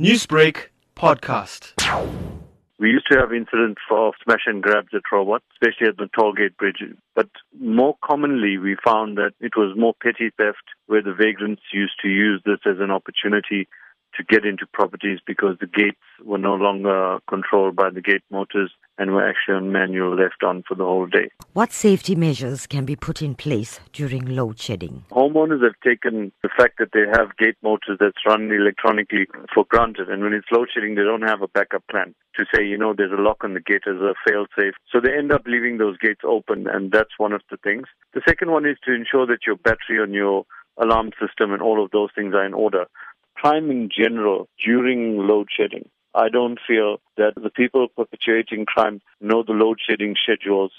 Newsbreak podcast. We used to have incidents of smash and grabs at Robot, especially at the tollgate bridge. But more commonly, we found that it was more petty theft where the vagrants used to use this as an opportunity to get into properties because the gates were no longer controlled by the gate motors and were actually on manual left on for the whole day. What safety measures can be put in place during load shedding? Homeowners have taken the fact that they have gate motors that's run electronically for granted, and when it's load shedding, they don't have a backup plan to say, you know, there's a lock on the gate as a fail safe. So they end up leaving those gates open, and that's one of the things. The second one is to ensure that your battery on your alarm system and all of those things are in order crime in general during load shedding. I don't feel that the people perpetuating crime know the load shedding schedules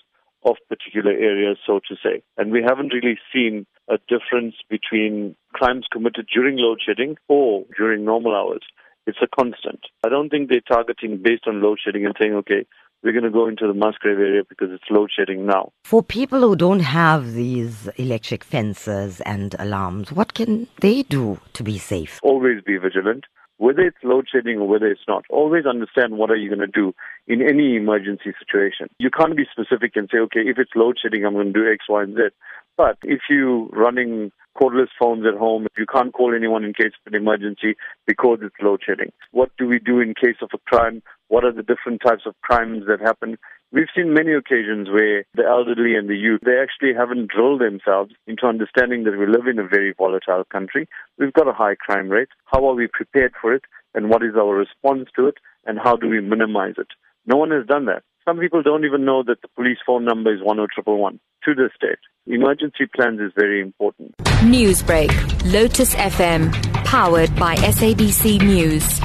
of particular areas, so to say. And we haven't really seen a difference between crimes committed during load shedding or during normal hours. It's a constant. I don't think they're targeting based on load shedding and saying, okay, we're going to go into the Musgrave area because it's load shedding now. For people who don't have these electric fences and alarms, what can they do to be safe? Always be vigilant. Whether it's load shedding or whether it's not, always understand what are you going to do in any emergency situation. You can't be specific and say, okay, if it's load shedding, I'm going to do X, Y, and Z. But if you're running cordless phones at home, if you can't call anyone in case of an emergency because it's load shedding, what do we do in case of a crime? What are the different types of crimes that happen? We've seen many occasions where the elderly and the youth, they actually haven't drilled themselves into understanding that we live in a very volatile country. We've got a high crime rate. How are we prepared for it? And what is our response to it? And how do we minimize it? No one has done that. Some people don't even know that the police phone number is 10111 to this date. Emergency plans is very important. Newsbreak, Lotus FM, powered by SABC News.